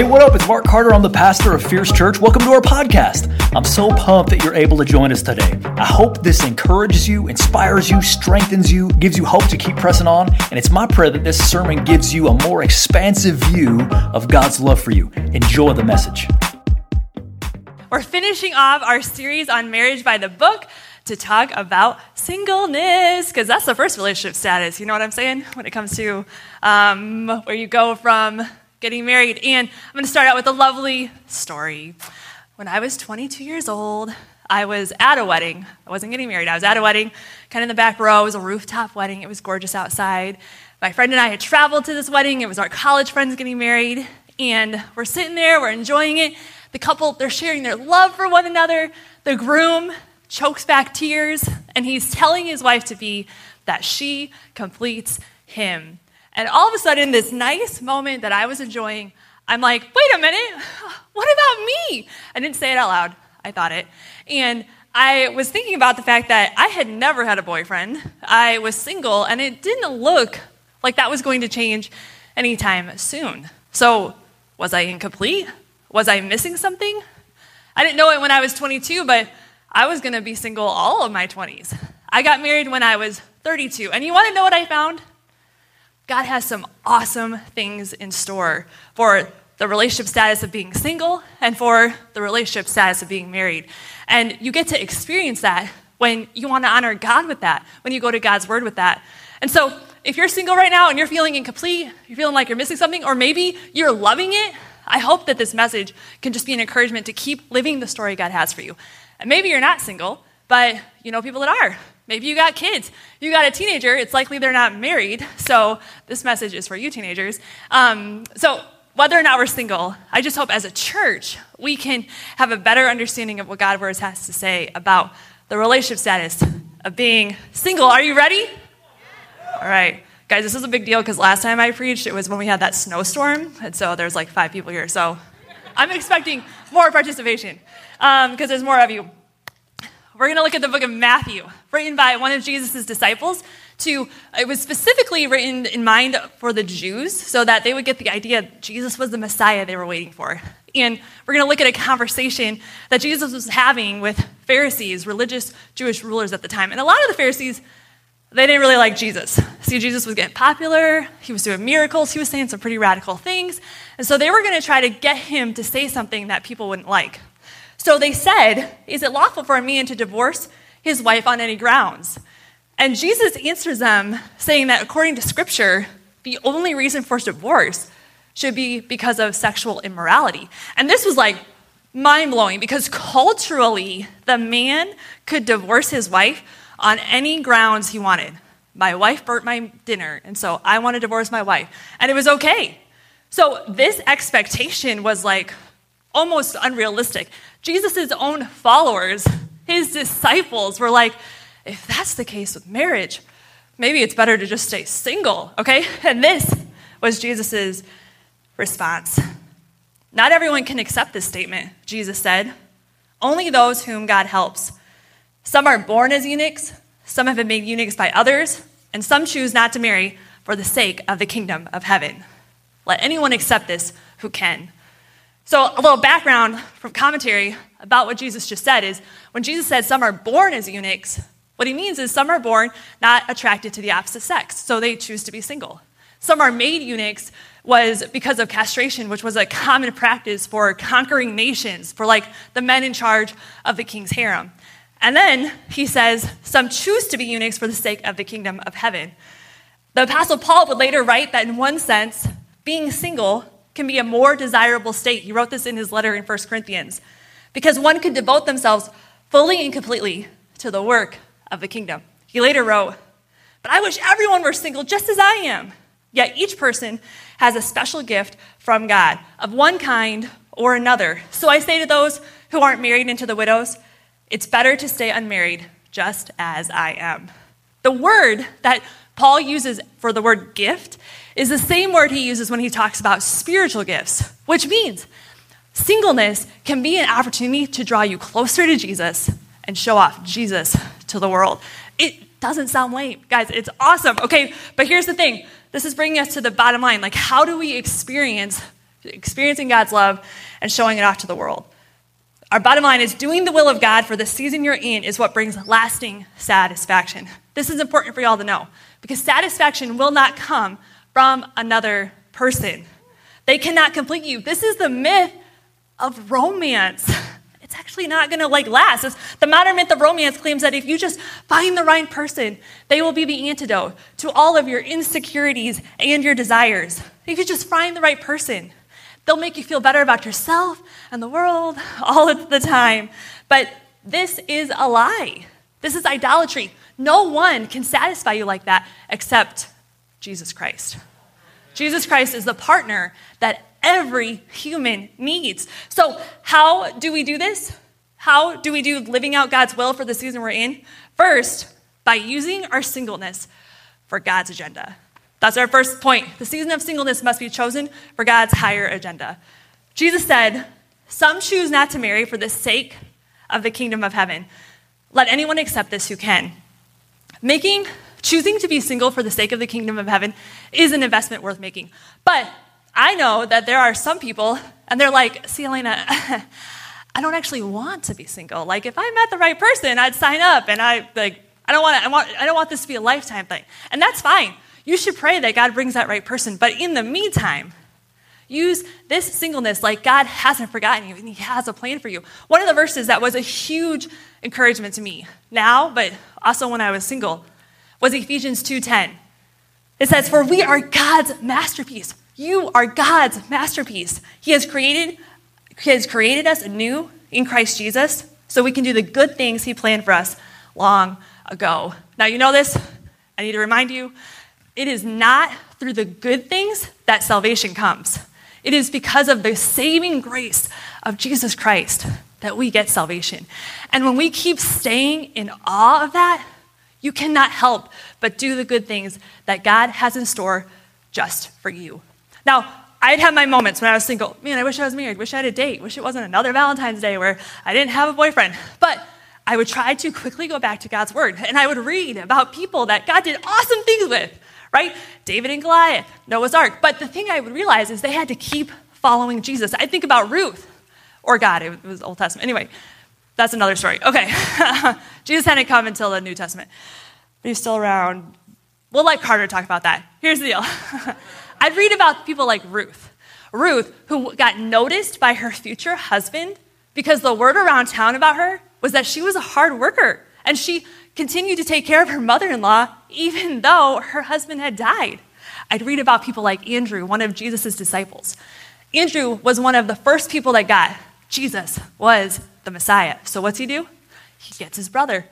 Hey, what up? It's Mark Carter. I'm the pastor of Fierce Church. Welcome to our podcast. I'm so pumped that you're able to join us today. I hope this encourages you, inspires you, strengthens you, gives you hope to keep pressing on. And it's my prayer that this sermon gives you a more expansive view of God's love for you. Enjoy the message. We're finishing off our series on marriage by the book to talk about singleness, because that's the first relationship status. You know what I'm saying? When it comes to um, where you go from getting married. And I'm going to start out with a lovely story. When I was 22 years old, I was at a wedding. I wasn't getting married. I was at a wedding, kind of in the back row. It was a rooftop wedding. It was gorgeous outside. My friend and I had traveled to this wedding. It was our college friends getting married. And we're sitting there, we're enjoying it. The couple, they're sharing their love for one another. The groom chokes back tears, and he's telling his wife to be that she completes him. And all of a sudden, this nice moment that I was enjoying, I'm like, wait a minute, what about me? I didn't say it out loud, I thought it. And I was thinking about the fact that I had never had a boyfriend. I was single, and it didn't look like that was going to change anytime soon. So, was I incomplete? Was I missing something? I didn't know it when I was 22, but I was going to be single all of my 20s. I got married when I was 32. And you want to know what I found? God has some awesome things in store for the relationship status of being single and for the relationship status of being married. And you get to experience that when you want to honor God with that, when you go to God's word with that. And so, if you're single right now and you're feeling incomplete, you're feeling like you're missing something, or maybe you're loving it, I hope that this message can just be an encouragement to keep living the story God has for you. And maybe you're not single, but you know people that are. Maybe you got kids. You got a teenager. It's likely they're not married. So this message is for you teenagers. Um, so whether or not we're single, I just hope as a church we can have a better understanding of what God's Word has to say about the relationship status of being single. Are you ready? All right. Guys, this is a big deal because last time I preached, it was when we had that snowstorm. And so there's like five people here. So I'm expecting more participation because um, there's more of you. We're going to look at the book of Matthew, written by one of Jesus' disciples. To, it was specifically written in mind for the Jews so that they would get the idea Jesus was the Messiah they were waiting for. And we're going to look at a conversation that Jesus was having with Pharisees, religious Jewish rulers at the time. And a lot of the Pharisees, they didn't really like Jesus. See, Jesus was getting popular, he was doing miracles, he was saying some pretty radical things. And so they were going to try to get him to say something that people wouldn't like. So they said, Is it lawful for a man to divorce his wife on any grounds? And Jesus answers them saying that according to scripture, the only reason for divorce should be because of sexual immorality. And this was like mind blowing because culturally, the man could divorce his wife on any grounds he wanted. My wife burnt my dinner, and so I want to divorce my wife. And it was okay. So this expectation was like almost unrealistic. Jesus' own followers, his disciples, were like, if that's the case with marriage, maybe it's better to just stay single, okay? And this was Jesus' response. Not everyone can accept this statement, Jesus said. Only those whom God helps. Some are born as eunuchs, some have been made eunuchs by others, and some choose not to marry for the sake of the kingdom of heaven. Let anyone accept this who can. So, a little background from commentary about what Jesus just said is when Jesus said some are born as eunuchs, what he means is some are born not attracted to the opposite sex, so they choose to be single. Some are made eunuchs was because of castration, which was a common practice for conquering nations, for like the men in charge of the king's harem. And then he says, some choose to be eunuchs for the sake of the kingdom of heaven. The Apostle Paul would later write that in one sense, being single can be a more desirable state. He wrote this in his letter in 1 Corinthians. Because one could devote themselves fully and completely to the work of the kingdom. He later wrote, But I wish everyone were single just as I am. Yet each person has a special gift from God of one kind or another. So I say to those who aren't married and to the widows, it's better to stay unmarried just as I am. The word that Paul uses for the word gift is the same word he uses when he talks about spiritual gifts, which means singleness can be an opportunity to draw you closer to Jesus and show off Jesus to the world. It doesn't sound lame. Guys, it's awesome. Okay, but here's the thing this is bringing us to the bottom line. Like, how do we experience experiencing God's love and showing it off to the world. Our bottom line is doing the will of God for the season you're in is what brings lasting satisfaction. This is important for y'all to know because satisfaction will not come from another person. They cannot complete you. This is the myth of romance. It's actually not going to like last. It's, the modern myth of romance claims that if you just find the right person, they will be the antidote to all of your insecurities and your desires. If you just find the right person, they'll make you feel better about yourself and the world all of the time. But this is a lie. This is idolatry. No one can satisfy you like that except Jesus Christ. Jesus Christ is the partner that every human needs. So, how do we do this? How do we do living out God's will for the season we're in? First, by using our singleness for God's agenda. That's our first point. The season of singleness must be chosen for God's higher agenda. Jesus said, Some choose not to marry for the sake of the kingdom of heaven. Let anyone accept this who can. Making, choosing to be single for the sake of the kingdom of heaven is an investment worth making. But I know that there are some people, and they're like, see, Elena, I don't actually want to be single. Like, if I met the right person, I'd sign up, and I like, I don't want, I want, I don't want this to be a lifetime thing, and that's fine. You should pray that God brings that right person. But in the meantime, use this singleness like God hasn't forgotten you and He has a plan for you. One of the verses that was a huge encouragement to me now, but also when I was single, was Ephesians 2:10. It says, "For we are God's masterpiece. You are God's masterpiece. He has created he has created us anew in Christ Jesus so we can do the good things he planned for us long ago." Now you know this. I need to remind you, it is not through the good things that salvation comes. It is because of the saving grace of Jesus Christ that we get salvation. And when we keep staying in awe of that, you cannot help but do the good things that God has in store just for you. Now, I'd have my moments when I was single. Man, I wish I was married. Wish I had a date. Wish it wasn't another Valentine's Day where I didn't have a boyfriend. But I would try to quickly go back to God's word and I would read about people that God did awesome things with, right? David and Goliath, Noah's Ark. But the thing I would realize is they had to keep following Jesus. I think about Ruth or God, it was Old Testament. Anyway, that's another story. Okay. Jesus hadn't come until the New Testament, but he's still around. We'll let Carter talk about that. Here's the deal I'd read about people like Ruth. Ruth, who got noticed by her future husband because the word around town about her was that she was a hard worker and she continued to take care of her mother in law even though her husband had died. I'd read about people like Andrew, one of Jesus' disciples. Andrew was one of the first people that got Jesus was the Messiah. So what's he do? He gets his brother.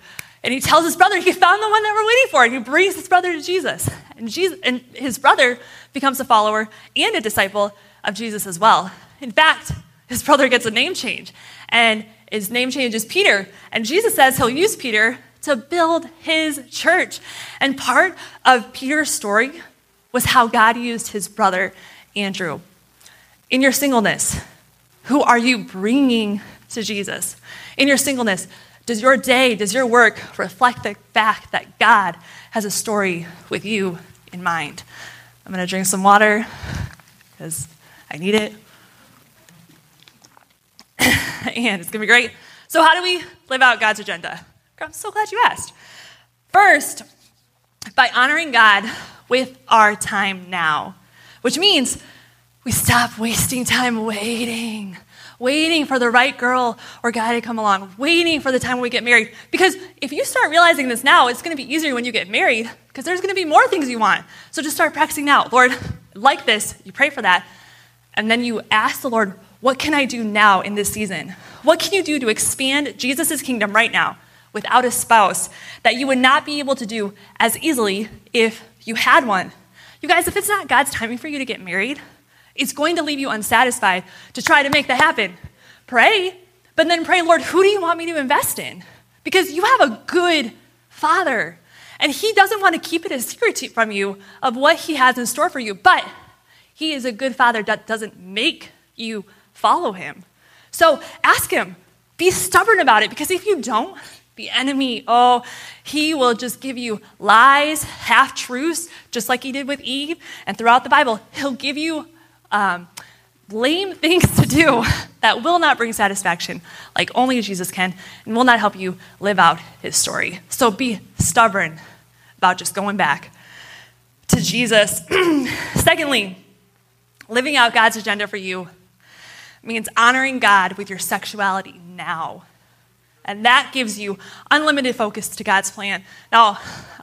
And he tells his brother he found the one that we're waiting for. And he brings his brother to Jesus. And, Jesus, and his brother becomes a follower and a disciple of Jesus as well. In fact, his brother gets a name change. And his name change is Peter. And Jesus says he'll use Peter to build his church. And part of Peter's story was how God used his brother Andrew. In your singleness, who are you bringing to Jesus? In your singleness, does your day, does your work reflect the fact that God has a story with you in mind? I'm going to drink some water because I need it. and it's going to be great. So, how do we live out God's agenda? I'm so glad you asked. First, by honoring God with our time now, which means we stop wasting time waiting waiting for the right girl or guy to come along, waiting for the time when we get married. Because if you start realizing this now, it's going to be easier when you get married because there's going to be more things you want. So just start practicing now. Lord, like this, you pray for that. And then you ask the Lord, what can I do now in this season? What can you do to expand Jesus' kingdom right now without a spouse that you would not be able to do as easily if you had one? You guys, if it's not God's timing for you to get married, it's going to leave you unsatisfied to try to make that happen. Pray, but then pray, Lord, who do you want me to invest in? Because you have a good father, and he doesn't want to keep it a secret from you of what he has in store for you, but he is a good father that doesn't make you follow him. So ask him, be stubborn about it, because if you don't, the enemy, oh, he will just give you lies, half truths, just like he did with Eve. And throughout the Bible, he'll give you um, lame things to do that will not bring satisfaction, like only Jesus can, and will not help you live out his story. So be stubborn about just going back to Jesus. Secondly, living out God's agenda for you means honoring God with your sexuality now. And that gives you unlimited focus to God's plan. Now,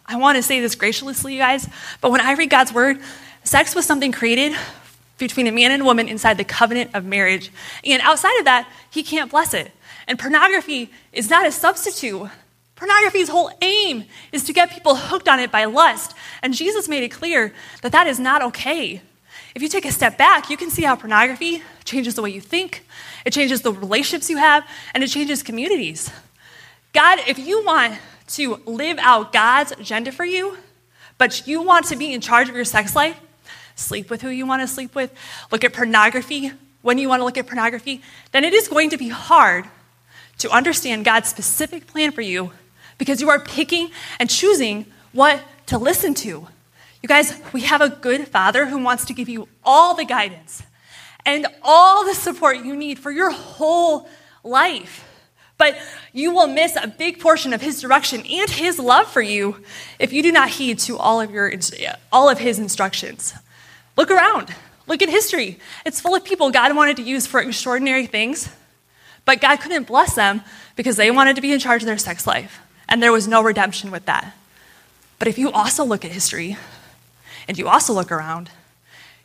I want to say this graciously, you guys, but when I read God's word, sex was something created between a man and a woman inside the covenant of marriage. And outside of that, he can't bless it. And pornography is not a substitute. Pornography's whole aim is to get people hooked on it by lust. And Jesus made it clear that that is not okay. If you take a step back, you can see how pornography changes the way you think, it changes the relationships you have, and it changes communities. God, if you want to live out God's agenda for you, but you want to be in charge of your sex life, sleep with who you want to sleep with, look at pornography when you want to look at pornography, then it is going to be hard to understand God's specific plan for you because you are picking and choosing what to listen to. You guys, we have a good father who wants to give you all the guidance and all the support you need for your whole life. But you will miss a big portion of his direction and his love for you if you do not heed to all of, your, all of his instructions. Look around. Look at history. It's full of people God wanted to use for extraordinary things, but God couldn't bless them because they wanted to be in charge of their sex life, and there was no redemption with that. But if you also look at history, and you also look around,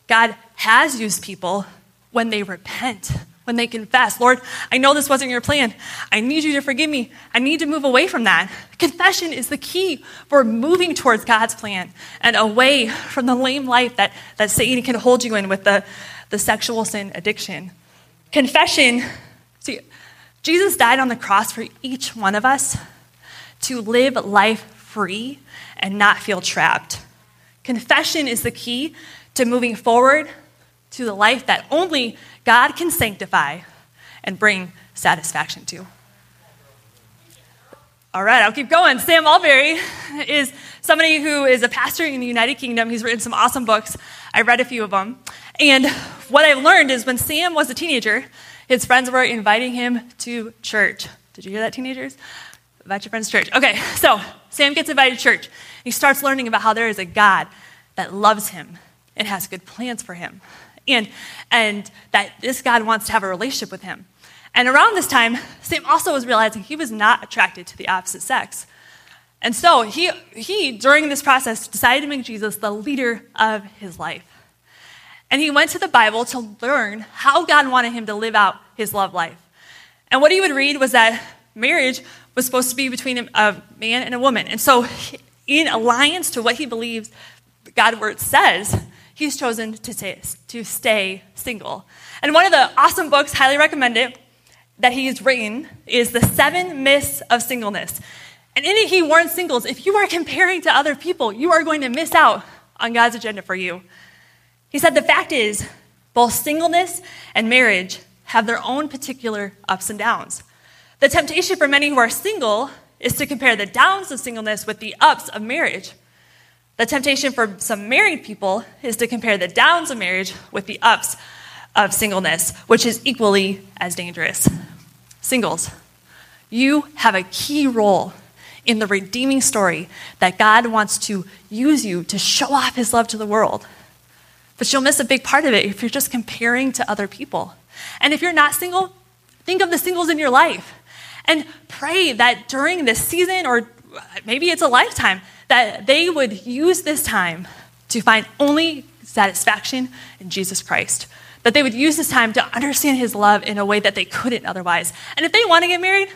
God has used people when they repent, when they confess, Lord, I know this wasn't your plan. I need you to forgive me. I need to move away from that. Confession is the key for moving towards God's plan and away from the lame life that, that Satan can hold you in with the, the sexual sin addiction. Confession, see, Jesus died on the cross for each one of us to live life free and not feel trapped. Confession is the key to moving forward to the life that only God can sanctify and bring satisfaction to. All right, I'll keep going. Sam Allberry is somebody who is a pastor in the United Kingdom. He's written some awesome books. I read a few of them. And what I've learned is when Sam was a teenager, his friends were inviting him to church. Did you hear that, teenagers? About your friends church. Okay, so Sam gets invited to church. He starts learning about how there is a God that loves him and has good plans for him. And, and that this God wants to have a relationship with him. And around this time, Sam also was realizing he was not attracted to the opposite sex. And so he, he, during this process, decided to make Jesus the leader of his life. And he went to the Bible to learn how God wanted him to live out his love life. And what he would read was that marriage was supposed to be between a man and a woman. And so, in alliance to what he believes God's word says, he's chosen to stay, to stay single. And one of the awesome books, highly recommend it, that he's written is The Seven Myths of Singleness. And in it, he warns singles if you are comparing to other people, you are going to miss out on God's agenda for you. He said, The fact is, both singleness and marriage have their own particular ups and downs. The temptation for many who are single is to compare the downs of singleness with the ups of marriage. The temptation for some married people is to compare the downs of marriage with the ups of singleness, which is equally as dangerous. Singles, you have a key role in the redeeming story that God wants to use you to show off his love to the world. But you'll miss a big part of it if you're just comparing to other people. And if you're not single, think of the singles in your life and pray that during this season, or maybe it's a lifetime, that they would use this time to find only satisfaction in Jesus Christ. That they would use this time to understand his love in a way that they couldn't otherwise. And if they want to get married,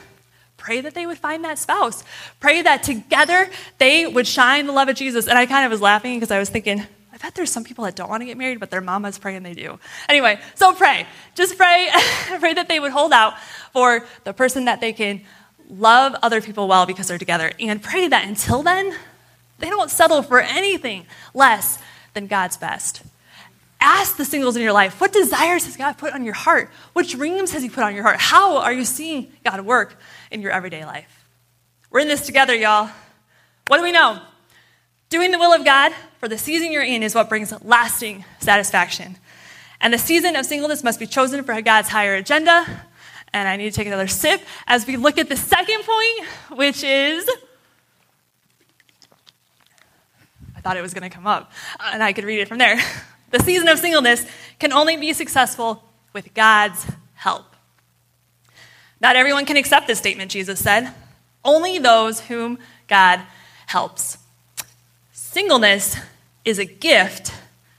pray that they would find that spouse. Pray that together they would shine the love of Jesus. And I kind of was laughing because I was thinking, bet there's some people that don't want to get married, but their mamas praying they do. Anyway, so pray. Just pray. pray that they would hold out for the person that they can love other people well because they're together. And pray that until then, they don't settle for anything less than God's best. Ask the singles in your life what desires has God put on your heart? What dreams has He put on your heart? How are you seeing God work in your everyday life? We're in this together, y'all. What do we know? Doing the will of God for the season you're in is what brings lasting satisfaction. And the season of singleness must be chosen for God's higher agenda. And I need to take another sip as we look at the second point, which is I thought it was going to come up, and I could read it from there. The season of singleness can only be successful with God's help. Not everyone can accept this statement, Jesus said. Only those whom God helps. Singleness is a gift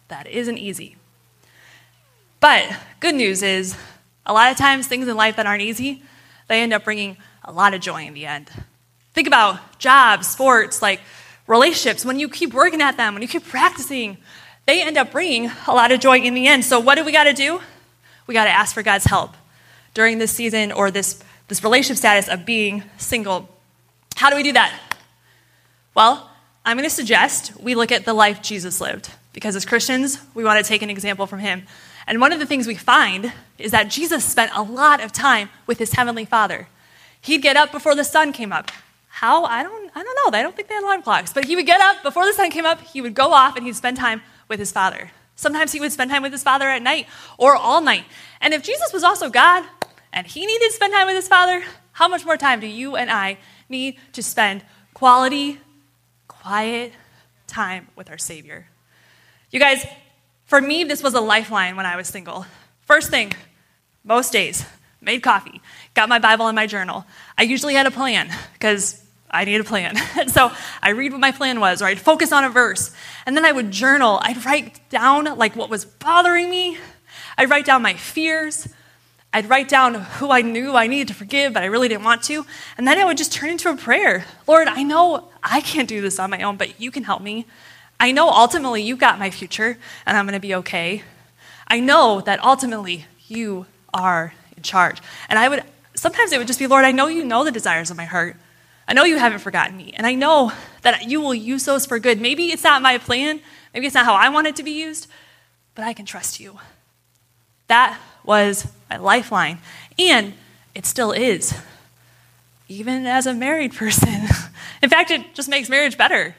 that isn't easy. But good news is, a lot of times things in life that aren't easy, they end up bringing a lot of joy in the end. Think about jobs, sports, like relationships. When you keep working at them, when you keep practicing, they end up bringing a lot of joy in the end. So, what do we got to do? We got to ask for God's help during this season or this, this relationship status of being single. How do we do that? Well, I'm going to suggest we look at the life Jesus lived because as Christians, we want to take an example from him. And one of the things we find is that Jesus spent a lot of time with his heavenly Father. He'd get up before the sun came up. How? I don't, I don't know. I don't think they had alarm clocks. But he would get up before the sun came up, he would go off, and he'd spend time with his Father. Sometimes he would spend time with his Father at night or all night. And if Jesus was also God and he needed to spend time with his Father, how much more time do you and I need to spend quality, quiet time with our Savior? You guys, for me, this was a lifeline when I was single. First thing, most days, made coffee, got my Bible and my journal. I usually had a plan because I need a plan. And so I read what my plan was, or I'd focus on a verse. And then I would journal. I'd write down like what was bothering me. I'd write down my fears. I'd write down who I knew I needed to forgive, but I really didn't want to. And then I would just turn into a prayer. Lord, I know I can't do this on my own, but you can help me. I know ultimately you've got my future and I'm going to be okay. I know that ultimately you are in charge. And I would sometimes it would just be, Lord, I know you know the desires of my heart. I know you haven't forgotten me. And I know that you will use those for good. Maybe it's not my plan, maybe it's not how I want it to be used, but I can trust you. That was my lifeline. And it still is, even as a married person. In fact, it just makes marriage better.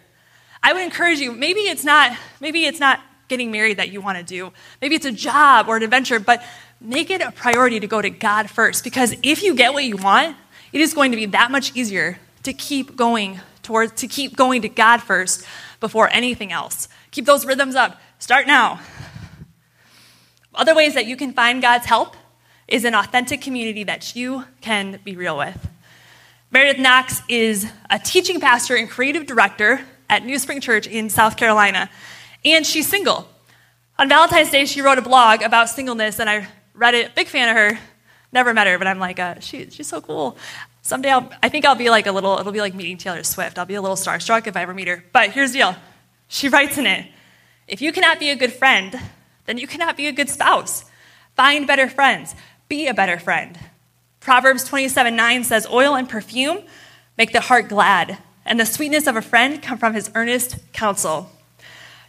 I would encourage you, maybe it's not, maybe it's not getting married that you want to do. Maybe it's a job or an adventure, but make it a priority to go to God first. Because if you get what you want, it is going to be that much easier to keep going towards, to keep going to God first before anything else. Keep those rhythms up. Start now. Other ways that you can find God's help is an authentic community that you can be real with. Meredith Knox is a teaching pastor and creative director at New Spring Church in South Carolina, and she's single. On Valentine's Day, she wrote a blog about singleness, and I read it. Big fan of her. Never met her, but I'm like, uh, she, she's so cool. Someday, I'll, I think I'll be like a little, it'll be like meeting Taylor Swift. I'll be a little starstruck if I ever meet her. But here's the deal she writes in it if you cannot be a good friend, then you cannot be a good spouse. Find better friends, be a better friend. Proverbs 27 9 says, Oil and perfume make the heart glad, and the sweetness of a friend come from his earnest counsel.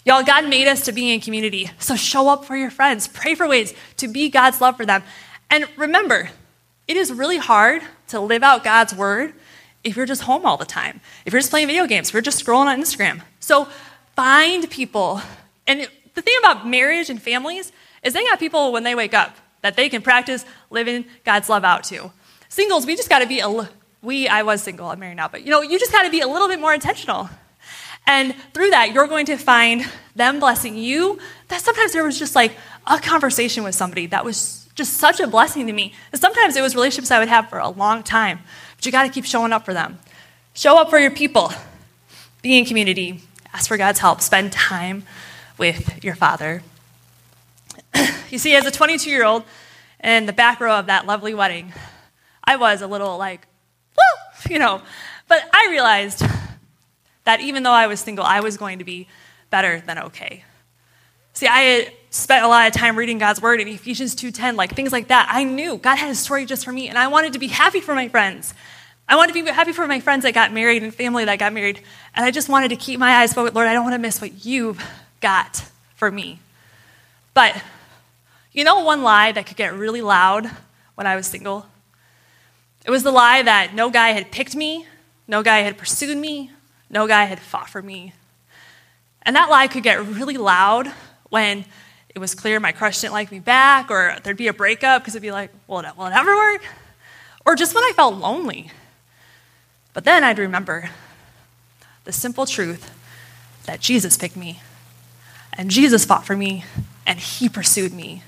Y'all, God made us to be in community, so show up for your friends. Pray for ways to be God's love for them. And remember, it is really hard to live out God's word if you're just home all the time, if you're just playing video games, if you're just scrolling on Instagram. So find people. And the thing about marriage and families is they got people when they wake up that they can practice living God's love out to. Singles, we just got to be a we I was single, I'm married now, but you know, you just got to be a little bit more intentional. And through that, you're going to find them blessing you. That sometimes there was just like a conversation with somebody that was just such a blessing to me. And sometimes it was relationships I would have for a long time, but you got to keep showing up for them. Show up for your people. Be in community. Ask for God's help. Spend time with your father. you see, as a 22 year old in the back row of that lovely wedding, I was a little like, woo, you know. But I realized that even though I was single, I was going to be better than okay. See, I had spent a lot of time reading God's word in Ephesians 2:10, like things like that. I knew God had a story just for me, and I wanted to be happy for my friends. I wanted to be happy for my friends that got married and family that got married. And I just wanted to keep my eyes focused. Lord, I don't want to miss what you've got for me. But you know one lie that could get really loud when I was single? It was the lie that no guy had picked me, no guy had pursued me, no guy had fought for me. And that lie could get really loud when it was clear my crush didn't like me back, or there'd be a breakup because it'd be like, will it, will it ever work? Or just when I felt lonely. But then I'd remember the simple truth that Jesus picked me, and Jesus fought for me, and He pursued me.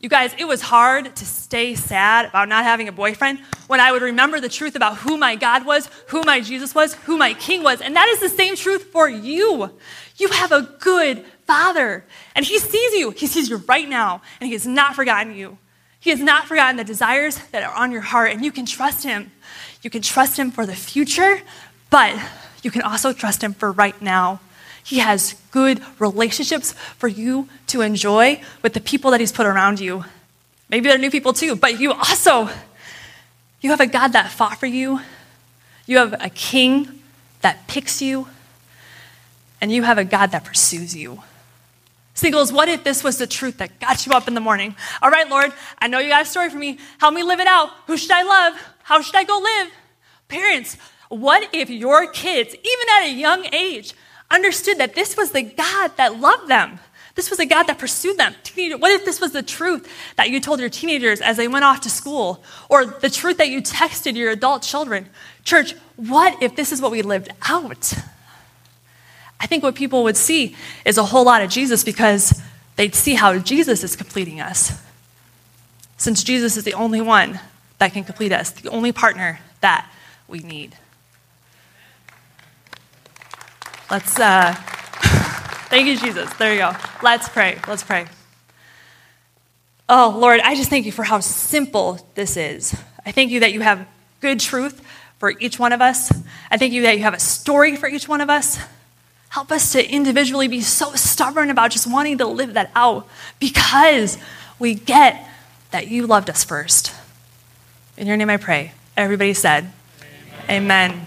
You guys, it was hard to stay sad about not having a boyfriend when I would remember the truth about who my God was, who my Jesus was, who my King was. And that is the same truth for you. You have a good Father, and He sees you. He sees you right now, and He has not forgotten you. He has not forgotten the desires that are on your heart, and you can trust Him. You can trust Him for the future, but you can also trust Him for right now. He has good relationships for you to enjoy with the people that He's put around you. Maybe they're new people too, but you also you have a God that fought for you. You have a king that picks you. And you have a God that pursues you. Singles, what if this was the truth that got you up in the morning? All right, Lord, I know you got a story for me. Help me live it out. Who should I love? How should I go live? Parents, what if your kids, even at a young age, understood that this was the God that loved them. This was a God that pursued them. What if this was the truth that you told your teenagers as they went off to school? Or the truth that you texted your adult children? Church, what if this is what we lived out? I think what people would see is a whole lot of Jesus because they'd see how Jesus is completing us. Since Jesus is the only one that can complete us, the only partner that we need. Let's, uh, thank you, Jesus. There you go. Let's pray. Let's pray. Oh, Lord, I just thank you for how simple this is. I thank you that you have good truth for each one of us. I thank you that you have a story for each one of us. Help us to individually be so stubborn about just wanting to live that out because we get that you loved us first. In your name I pray. Everybody said, Amen. Amen.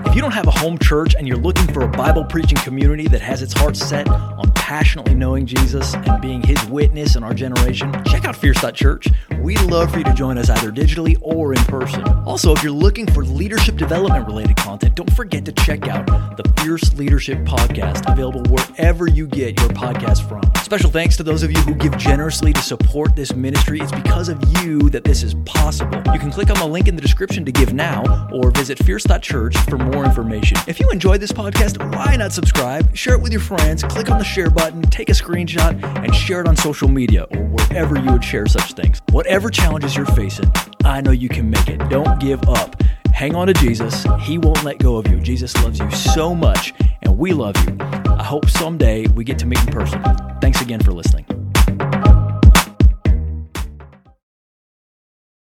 If you don't have a home church and you're looking for a Bible preaching community that has its heart set on passionately knowing Jesus and being his witness in our generation, check out Fierce.church. We'd love for you to join us either digitally or in person. Also, if you're looking for leadership development related content, don't forget to check out the Fierce Leadership Podcast, available wherever you get your podcast from. Special thanks to those of you who give generously to support this ministry. It's because of you that this is possible. You can click on the link in the description to give now or visit fierce.church for more information. If you enjoyed this podcast, why not subscribe, share it with your friends, click on the share button, take a screenshot, and share it on social media or wherever you would share such things. Whatever challenges you're facing, I know you can make it. Don't give up. Hang on to Jesus. He won't let go of you. Jesus loves you so much, and we love you. I hope someday we get to meet in person. Thanks again for listening.